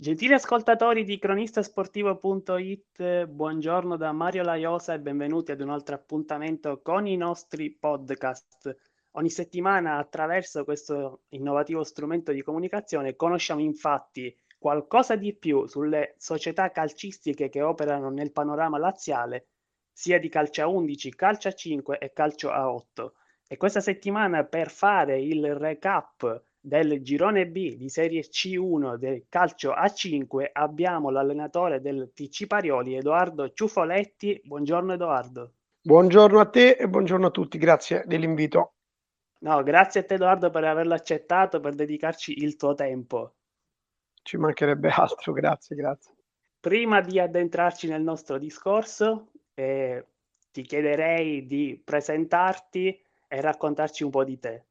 Gentili ascoltatori di cronistasportivo.it, buongiorno da Mario Laiosa e benvenuti ad un altro appuntamento con i nostri podcast. Ogni settimana attraverso questo innovativo strumento di comunicazione conosciamo infatti qualcosa di più sulle società calcistiche che operano nel panorama laziale, sia di calcio a 11, calcio a 5 e calcio a 8. E questa settimana per fare il recap del girone B di Serie C1 del calcio A5 abbiamo l'allenatore del TC Parioli, Edoardo Ciufoletti. Buongiorno Edoardo. Buongiorno a te e buongiorno a tutti, grazie dell'invito. No, grazie a te Edoardo per averlo accettato, per dedicarci il tuo tempo. Ci mancherebbe altro, grazie, grazie. Prima di addentrarci nel nostro discorso, eh, ti chiederei di presentarti e raccontarci un po' di te.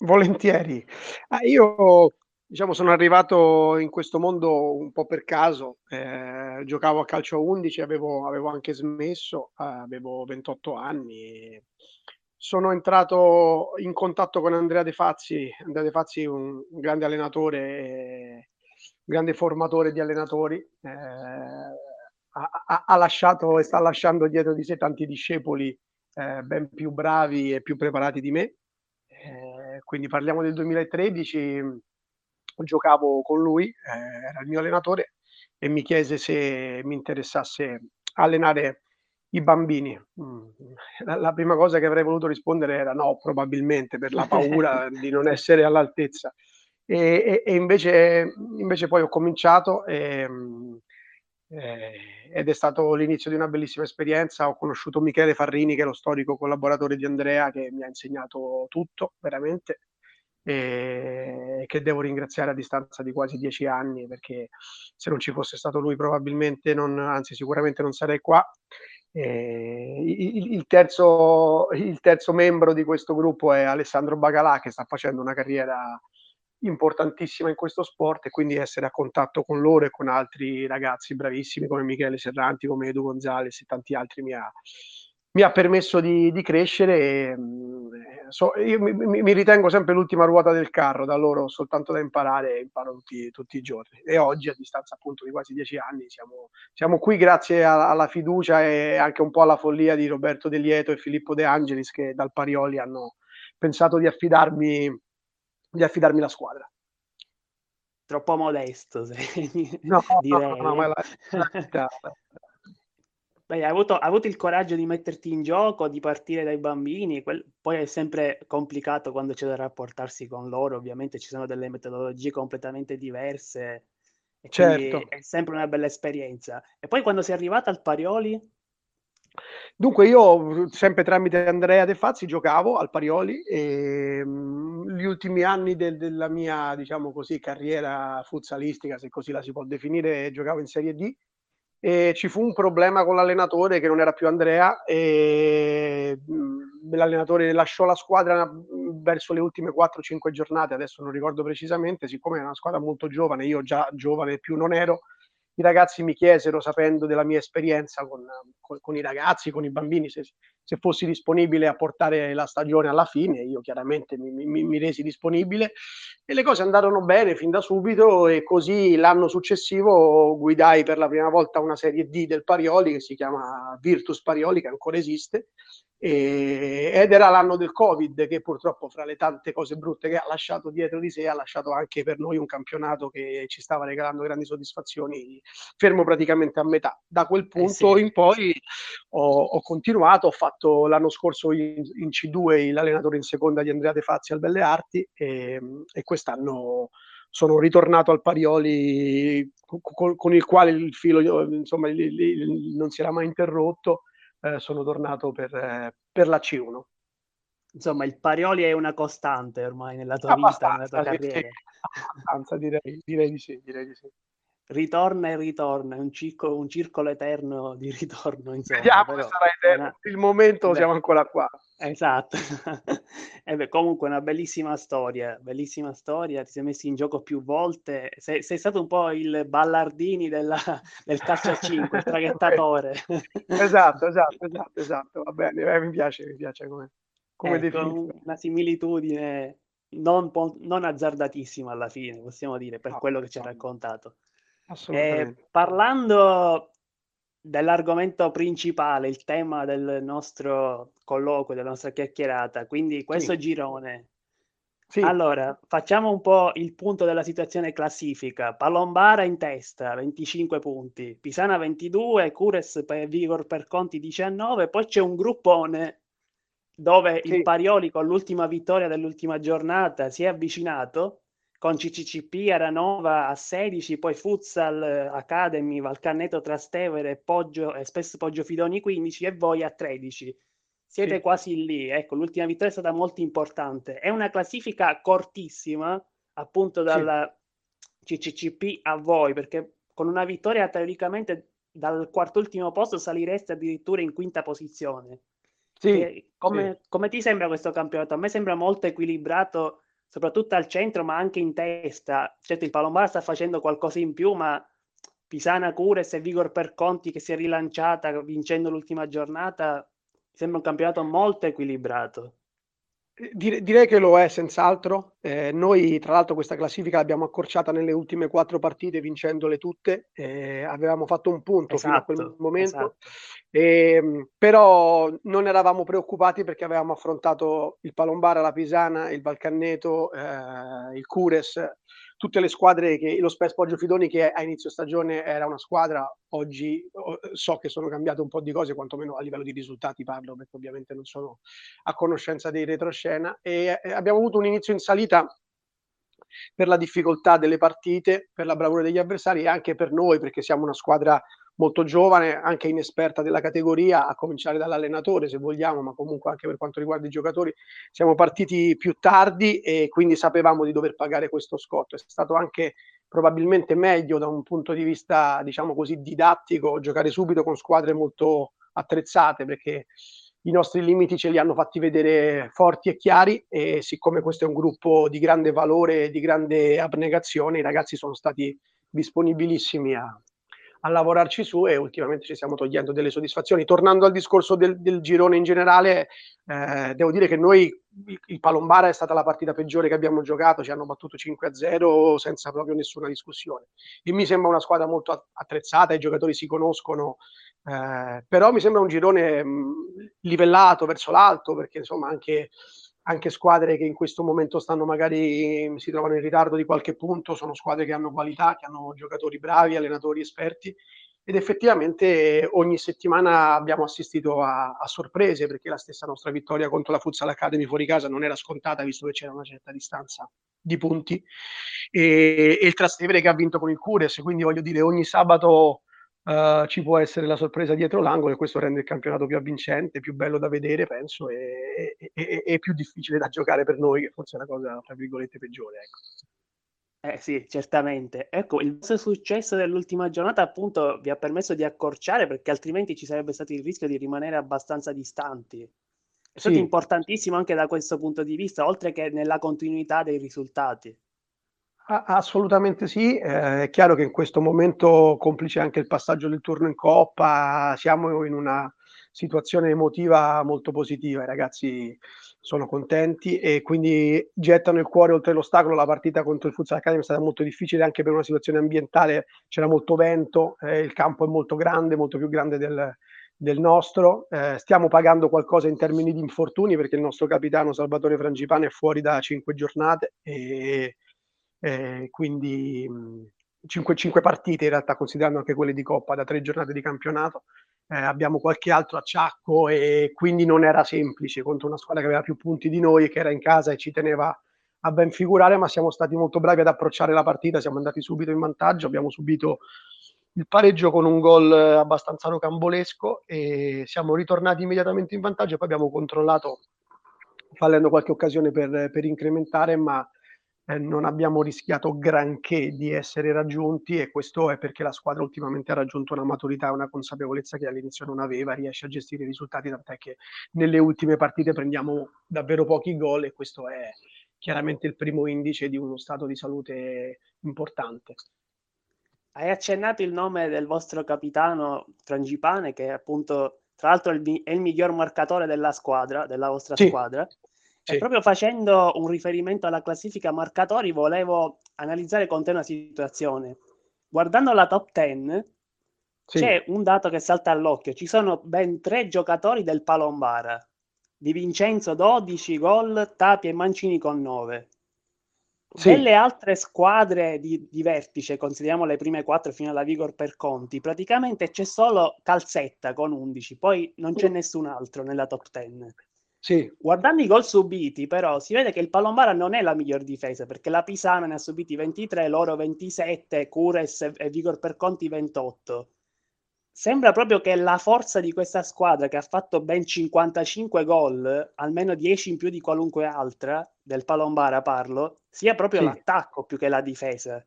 Volentieri. Ah, io diciamo sono arrivato in questo mondo un po' per caso, ehm, giocavo a calcio a 11, avevo avevo anche smesso, avevo 28 anni sono entrato in contatto con Andrea De Fazzi. Andrea De Fazzi un un grande allenatore, un grande formatore di allenatori, ehm, ha ha lasciato e sta lasciando dietro di sé tanti discepoli, ehm, ben più bravi e più preparati di me. Quindi parliamo del 2013, giocavo con lui, ehm, era il mio allenatore e mi chiese se mi interessasse allenare i bambini. Mhmm, la la prima cosa che avrei voluto rispondere era no, probabilmente per la paura di non essere all'altezza. E e e invece invece poi ho cominciato, ehm, ehm, ed è stato l'inizio di una bellissima esperienza. Ho conosciuto Michele Farrini, che è lo storico collaboratore di Andrea, che mi ha insegnato tutto, veramente, e che devo ringraziare a distanza di quasi 10 anni, perché se non ci fosse stato lui probabilmente non anzi sicuramente non sarei qua. I il il terzo il terzo membro di questo gruppo è Alessandro Bagalà, che sta facendo una carriera importantissima in questo sport e quindi essere a contatto con loro e con altri ragazzi bravissimi come Michele Serranti, come Edu Gonzalez e tanti altri mi ha mi ha permesso di di crescere e, mhmm, so io mi mi ritengo sempre l'ultima ruota del carro, da loro soltanto da imparare imparo tutti tutti i giorni. E oggi a distanza appunto di quasi 10 anni siamo siamo qui grazie a alla fiducia e anche un po' alla follia di Roberto De Lieto e Filippo De Angelis che dal Parioli hanno pensato di affidarmi di affidarmi la squadra. Troppo modesto sei No, direi, no, ma la Beh, hai avuto hai avuto il coraggio di metterti in gioco, di partire dai bambini, quel poi è sempre complicato quando c'è da rapportarsi con loro, ovviamente ci sono delle metodologie completamente diverse e Certo. è sempre una bella esperienza. E poi quando sei arrivata al Parioli? Dunque io, sempre tramite Andrea De Fazzi, giocavo al Parioli, ehm, gli ultimi anni del della mia, diciamo così, carriera futsalistica, se così la si può definire, giocavo in Serie D e ci fu un problema con l'allenatore che non era più Andrea, e, mhmm, l'allenatore lasciò la squadra, mhmm, verso le ultime 4, 5 giornate, adesso non ricordo precisamente, siccome era una squadra molto giovane, io già giovane più non ero, i ragazzi mi chiesero, sapendo della mia esperienza con con con i ragazzi, con i bambini, se se fossi disponibile a portare la stagione alla fine. Io chiaramente mi mi mi resi disponibile e le cose andarono bene fin da subito e così l'anno successivo guidai per la prima volta una Serie D del Parioli che si chiama Virtus Parioli, che ancora esiste, ehm, ed era l'anno del Covid che purtroppo fra le tante cose brutte che ha lasciato dietro di sé, ha lasciato anche per noi un campionato che ci stava regalando grandi soddisfazioni, fermo praticamente a metà. Da quel Eh punto sì. in poi ho ho continuato, ho fatto l'anno scorso in in C2 l'allenatore in seconda di Andrea De Fazzi al Belle Arti, ehm, e quest'anno sono ritornato al Parioli co co con il quale il filo insomma il il il non si era mai interrotto, ehm, sono tornato per per la C1. Insomma il Parioli è una costante ormai nella tua vita, nella tua carriera. abbastanza direi direi di sì, direi di sì. Ritorna e ritorna, è un circo un circolo eterno di ritorno insomma, Vediamo però sarà eterno, una il momento beh siamo ancora qua. esatto. Eh beh, comunque una bellissima storia, bellissima storia, ti sei messo in gioco più volte, sei sei stato un po' il Ballardini della del calcio a 5, il traghettatore. Esatto, esatto, esatto, esatto, va bene, eh, mi piace mi piace come come Ecco, una similitudine non non azzardatissima alla fine, possiamo dire, per No, quello che ci hai no, raccontato. Eh, parlando dell'argomento principale, il tema del nostro colloquio, della nostra chiacchierata, quindi questo sì. girone. Sì. Allora, facciamo un po' il punto della situazione classifica. Palombara in testa, 25 punti, Pisana 22, Cures per Vigor per Conti 19, poi c'è un gruppone dove sì. il Parioli con l'ultima vittoria dell'ultima giornata si è avvicinato con CCCP Aranova a 16, poi Futsal Academy, Valcanneto Trastevere, Poggio, e spesso Poggio Fidoni 15 e voi a 13. Siete sì. quasi lì, ecco, l'ultima vittoria è stata molto importante. È una classifica cortissima, appunto dalla sì. CCCP a voi, perché con una vittoria teoricamente dal quarto ultimo posto salireste addirittura in quinta posizione. Sì, come, sì. come, ti sembra questo campionato? A me sembra molto equilibrato, soprattutto al centro, ma anche in testa. Certo, il Palombara sta facendo qualcosa in più, ma Pisana Cures e Vigor per Conti che si è rilanciata vincendo l'ultima giornata, sembra un campionato molto equilibrato. Direi che lo è senz'altro. Eh, noi, tra l'altro, questa classifica l'abbiamo accorciata nelle ultime quattro partite, vincendole tutte. Eh, avevamo fatto un punto esatto, fino a quel esatto, momento, esatto. eh, però non eravamo preoccupati perché avevamo affrontato il Palombara, la Pisana, il Balcanneto, eh, il Cures tutte le squadre che lo Spes Poggio Fidoni che a inizio stagione era una squadra, oggi so che sono cambiate un po' di cose, quantomeno a livello di risultati parlo, perché ovviamente non sono a conoscenza dei retroscena. E abbiamo avuto un inizio in salita per la difficoltà delle partite, per la bravura degli avversari e anche per noi, perché siamo una squadra molto giovane, anche inesperta della categoria, a cominciare dall'allenatore se vogliamo, ma comunque anche per quanto riguarda i giocatori, siamo partiti più tardi e quindi sapevamo di dover pagare questo scotto. È stato anche probabilmente meglio da un punto di vista, diciamo così, didattico, giocare subito con squadre molto attrezzate, perché i nostri limiti ce li hanno fatti vedere forti e chiari e siccome questo è un gruppo di grande valore di grande abnegazione, i ragazzi sono stati disponibilissimi a, a lavorarci su e ultimamente ci stiamo togliendo delle soddisfazioni. Tornando al discorso del, del girone in generale, eh, devo dire che noi il, Palombara è stata la partita peggiore che abbiamo giocato, ci hanno battuto 5-0 senza proprio nessuna discussione. E mi sembra una squadra molto attrezzata, i giocatori si conoscono, eh, però mi sembra un girone mh, livellato verso l'alto perché insomma anche anche squadre che in questo momento stanno magari si trovano in ritardo di qualche punto, sono squadre che hanno qualità, che hanno giocatori bravi, allenatori esperti ed effettivamente ogni settimana abbiamo assistito a, a, sorprese perché la stessa nostra vittoria contro la Futsal Academy fuori casa non era scontata visto che c'era una certa distanza di punti. E, e il Trastevere che ha vinto con il Cures quindi voglio dire ogni sabato Uh, ci può essere la sorpresa dietro l'angolo e questo rende il campionato più avvincente, più bello da vedere, penso, e, e, e, e più difficile da giocare per noi, che forse è la cosa, tra virgolette, peggiore. Ecco. Eh sì, certamente. Ecco, il vostro successo dell'ultima giornata appunto vi ha permesso di accorciare perché altrimenti ci sarebbe stato il rischio di rimanere abbastanza distanti. È stato sì. importantissimo anche da questo punto di vista, oltre che nella continuità dei risultati. Assolutamente sì, eh, è chiaro che in questo momento, complice anche il passaggio del turno in Coppa, siamo in una situazione emotiva molto positiva, i ragazzi sono contenti e quindi gettano il cuore oltre l'ostacolo, la partita contro il Futsal Academy è stata molto difficile anche per una situazione ambientale, c'era molto vento, eh, il campo è molto grande, molto più grande del, del nostro, eh, stiamo pagando qualcosa in termini di infortuni perché il nostro capitano Salvatore Frangipane è fuori da cinque giornate e eh, quindi mh, 5, 5 partite in realtà considerando anche quelle di Coppa da tre giornate di campionato eh, abbiamo qualche altro acciacco e quindi non era semplice contro una squadra che aveva più punti di noi che era in casa e ci teneva a ben figurare ma siamo stati molto bravi ad approcciare la partita siamo andati subito in vantaggio abbiamo subito il pareggio con un gol abbastanza rocambolesco e siamo ritornati immediatamente in vantaggio poi abbiamo controllato fallendo qualche occasione per, per incrementare ma eh, non abbiamo rischiato granché di essere raggiunti e questo è perché la squadra ultimamente ha raggiunto una maturità e una consapevolezza che all'inizio non aveva, riesce a gestire i risultati, tant'è che nelle ultime partite prendiamo davvero pochi gol e questo è chiaramente il primo indice di uno stato di salute importante. Hai accennato il nome del vostro capitano Frangipane, che appunto, tra l'altro, è il, è il miglior marcatore della squadra, della vostra sì. squadra. Sì. Proprio facendo un riferimento alla classifica marcatori, volevo analizzare con te una situazione. guardando la top 10 sì. c'è un dato che salta all'occhio, ci sono ben tre giocatori del Palombara, Di Vincenzo 12 gol, Tapia e Mancini con 9. Sì. Delle altre squadre di, di, vertice, consideriamo le prime quattro fino alla Vigor per Conti, praticamente c'è solo Calzetta con 11, poi non c'è nessun altro nella top 10. Sì. Guardando i gol subiti, però, si vede che il Palombara non è la miglior difesa perché la Pisana ne ha subiti 23, loro 27, Cures e Vigor per Conti 28 sembra proprio che la forza di questa squadra che ha fatto ben 55 gol, almeno 10 in più di qualunque altra, del Palombara parlo, sia proprio sì. l'attacco più che la difesa.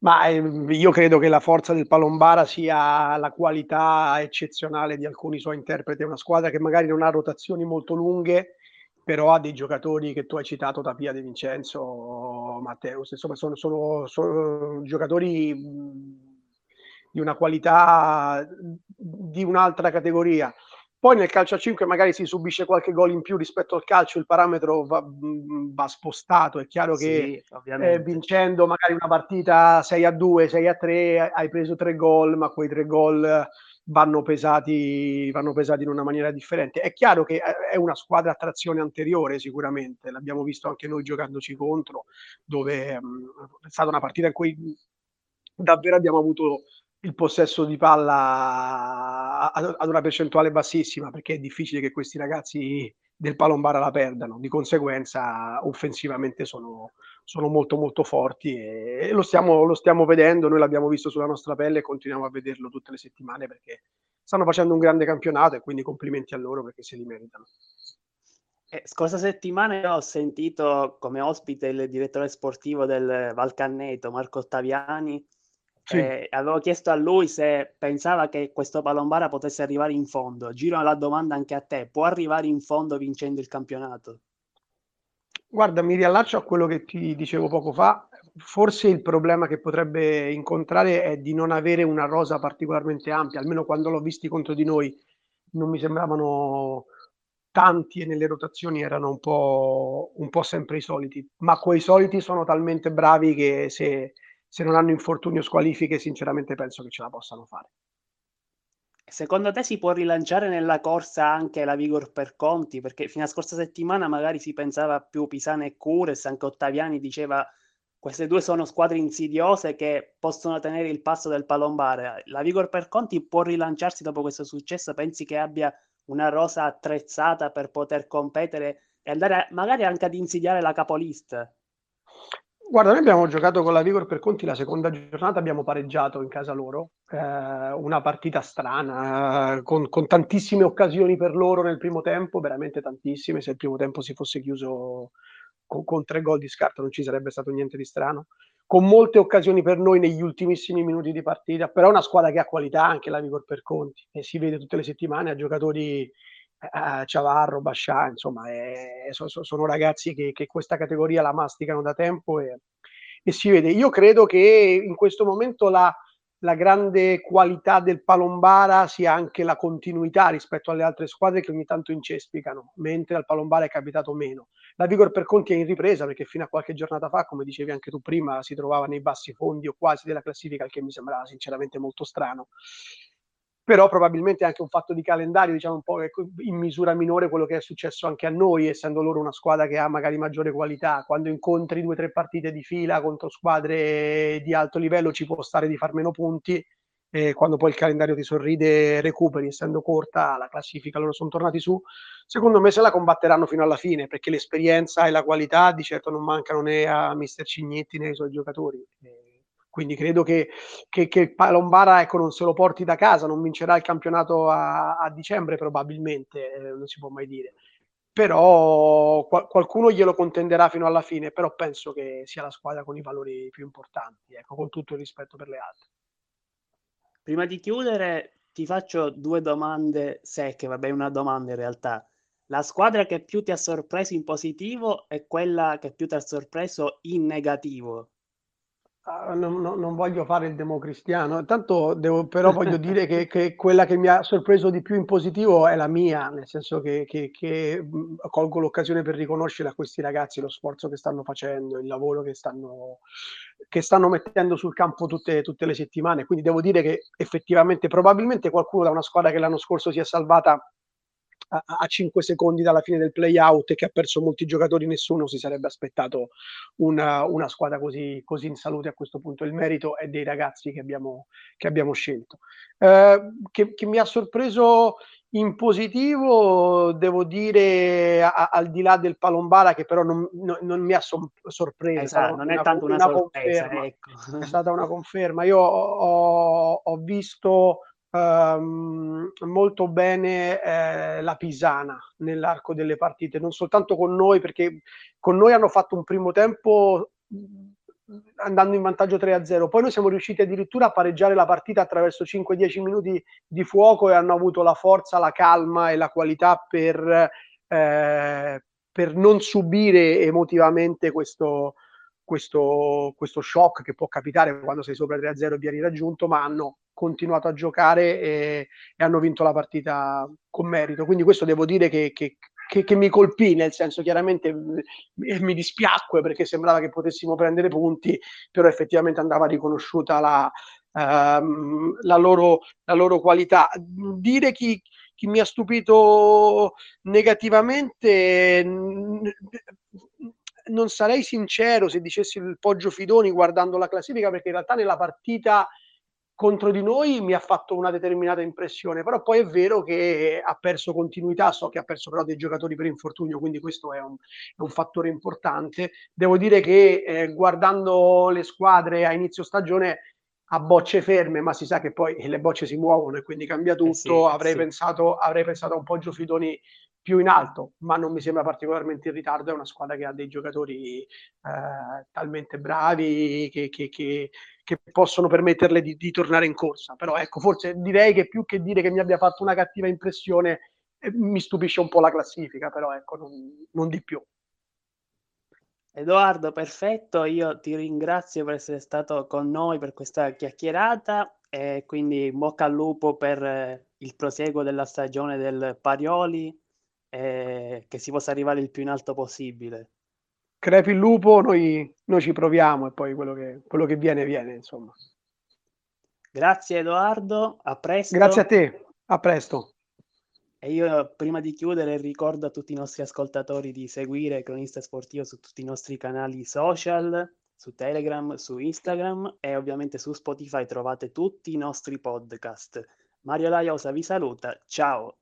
Ma eh, io credo che la forza del Palombara sia la qualità eccezionale di alcuni suoi interpreti. È una squadra che magari non ha rotazioni molto lunghe, però ha dei giocatori che tu hai citato, Tapia De Vincenzo, Matteo, insomma sono, sono, sono giocatori di una qualità di un'altra categoria. Poi nel calcio a 5 magari si subisce qualche gol in più rispetto al calcio, il parametro va, va spostato. È chiaro che sì, eh, vincendo magari una partita 6 a 2, 6 a 3, hai preso tre gol, ma quei tre gol vanno pesati, vanno pesati in una maniera differente. È chiaro che è una squadra a trazione anteriore, sicuramente. L'abbiamo visto anche noi giocandoci contro, dove mh, è stata una partita in cui davvero abbiamo avuto il possesso di palla ad una percentuale bassissima perché è difficile che questi ragazzi del palombara la perdano, di conseguenza offensivamente sono, sono molto molto forti e, lo, stiamo, lo stiamo vedendo, noi l'abbiamo visto sulla nostra pelle e continuiamo a vederlo tutte le settimane perché stanno facendo un grande campionato e quindi complimenti a loro perché se li meritano. Eh, scorsa settimana ho sentito come ospite il direttore sportivo del Valcanneto, Marco Ottaviani, sì. Eh, avevo chiesto a lui se pensava che questo Palombara potesse arrivare in fondo. Giro la domanda anche a te: può arrivare in fondo vincendo il campionato? Guarda, mi riallaccio a quello che ti dicevo poco fa. Forse il problema che potrebbe incontrare è di non avere una rosa particolarmente ampia, almeno quando l'ho visti contro di noi non mi sembravano tanti e nelle rotazioni erano un po', un po' sempre i soliti, ma quei soliti sono talmente bravi che se, se non hanno infortuni o squalifiche, sinceramente penso che ce la possano fare. Secondo te si può rilanciare nella corsa anche la Vigor per Conti? Perché fino a scorsa settimana magari si pensava più Pisana e Cures, anche Ottaviani diceva queste due sono squadre insidiose che possono tenere il passo del palombare. La Vigor per Conti può rilanciarsi dopo questo successo? Pensi che abbia una rosa attrezzata per poter competere e andare magari anche ad insidiare la capolista? Guarda, noi abbiamo giocato con la Vigor per Conti la seconda giornata, abbiamo pareggiato in casa loro, eh, una partita strana, eh, con, con, tantissime occasioni per loro nel primo tempo, veramente tantissime, se il primo tempo si fosse chiuso con, con tre gol di scarto non ci sarebbe stato niente di strano, con molte occasioni per noi negli ultimissimi minuti di partita, però è una squadra che ha qualità anche la Vigor per Conti e si vede tutte le settimane, ha giocatori eh, Ciavarro, Bascià, insomma, è, so, sono ragazzi che, che, questa categoria la masticano da tempo e, e, si vede. Io credo che in questo momento la, la, grande qualità del Palombara sia anche la continuità rispetto alle altre squadre che ogni tanto incespicano, mentre al Palombara è capitato meno. La Vigor per Conti è in ripresa perché fino a qualche giornata fa, come dicevi anche tu prima, si trovava nei bassi fondi o quasi della classifica, il che mi sembrava sinceramente molto strano però probabilmente anche un fatto di calendario, diciamo un po' in misura minore quello che è successo anche a noi, essendo loro una squadra che ha magari maggiore qualità. Quando incontri due o tre partite di fila contro squadre di alto livello ci può stare di far meno punti, e quando poi il calendario ti sorride recuperi, essendo corta la classifica, loro sono tornati su. Secondo me se la combatteranno fino alla fine, perché l'esperienza e la qualità di certo non mancano né a mister Cignetti né ai suoi giocatori. Quindi credo che, che, che Lombara ecco, non se lo porti da casa, non vincerà il campionato a, a dicembre probabilmente, eh, non si può mai dire. Però qual- qualcuno glielo contenderà fino alla fine, però penso che sia la squadra con i valori più importanti, ecco, con tutto il rispetto per le altre. Prima di chiudere ti faccio due domande secche, vabbè una domanda in realtà. La squadra che più ti ha sorpreso in positivo e quella che più ti ha sorpreso in negativo non, non, non, voglio fare il democristiano, tanto devo, però voglio dire che, che, quella che mi ha sorpreso di più in positivo è la mia, nel senso che, che, che colgo l'occasione per riconoscere a questi ragazzi lo sforzo che stanno facendo, il lavoro che stanno, che stanno mettendo sul campo tutte, tutte le settimane. Quindi devo dire che effettivamente, probabilmente qualcuno da una squadra che l'anno scorso si è salvata a, a 5 secondi dalla fine del playout e che ha perso molti giocatori, nessuno si sarebbe aspettato una, una squadra così, così, in salute a questo punto. Il merito è dei ragazzi che abbiamo, che abbiamo scelto. Eh, che, che mi ha sorpreso in positivo, devo dire, a, al di là del Palombara, che però non, non, non mi ha so, sorpreso. Esatto, non è tanto una, una sorpresa, ecco. È stata una conferma. Io ho, ho visto Ehm, molto bene eh, la Pisana nell'arco delle partite, non soltanto con noi, perché con noi hanno fatto un primo tempo andando in vantaggio 3-0, poi noi siamo riusciti addirittura a pareggiare la partita attraverso 5-10 minuti di fuoco e hanno avuto la forza, la calma e la qualità per, eh, per non subire emotivamente questo, questo, questo shock che può capitare quando sei sopra 3-0 e vieni raggiunto, ma hanno continuato a giocare e, e, hanno vinto la partita con merito. Quindi questo devo dire che, che, che, che mi colpì, nel senso chiaramente mi dispiacque perché sembrava che potessimo prendere punti, però effettivamente andava riconosciuta la, um, la, loro, la loro qualità. Dire chi, chi mi ha stupito negativamente non sarei sincero se dicessi il Poggio Fidoni guardando la classifica perché in realtà nella partita contro di noi mi ha fatto una determinata impressione, però poi è vero che ha perso continuità, so che ha perso però dei giocatori per infortunio, quindi questo è un, è un fattore importante. Devo dire che eh, guardando le squadre a inizio stagione a bocce ferme, ma si sa che poi le bocce si muovono e quindi cambia tutto, eh sì, avrei, sì. Pensato, avrei pensato a un Poggio Fidoni più in alto, ma non mi sembra particolarmente in ritardo. È una squadra che ha dei giocatori eh, talmente bravi che, che, che, che possono permetterle di, di, tornare in corsa. Però ecco, forse direi che più che dire che mi abbia fatto una cattiva impressione, eh, mi stupisce un po' la classifica, però ecco, non, non di più. Edoardo, perfetto, io ti ringrazio per essere stato con noi per questa chiacchierata e quindi bocca al lupo per eh, il proseguo della stagione del Parioli e che si possa arrivare il più in alto possibile. Crepi il lupo, noi, noi ci proviamo e poi quello che, quello che viene, viene, insomma. Grazie Edoardo, a presto. Grazie a te, a presto. E io prima di chiudere ricordo a tutti i nostri ascoltatori di seguire Cronista Sportivo su tutti i nostri canali social, su Telegram, su Instagram e ovviamente su Spotify trovate tutti i nostri podcast. Mario Laiosa vi saluta, ciao!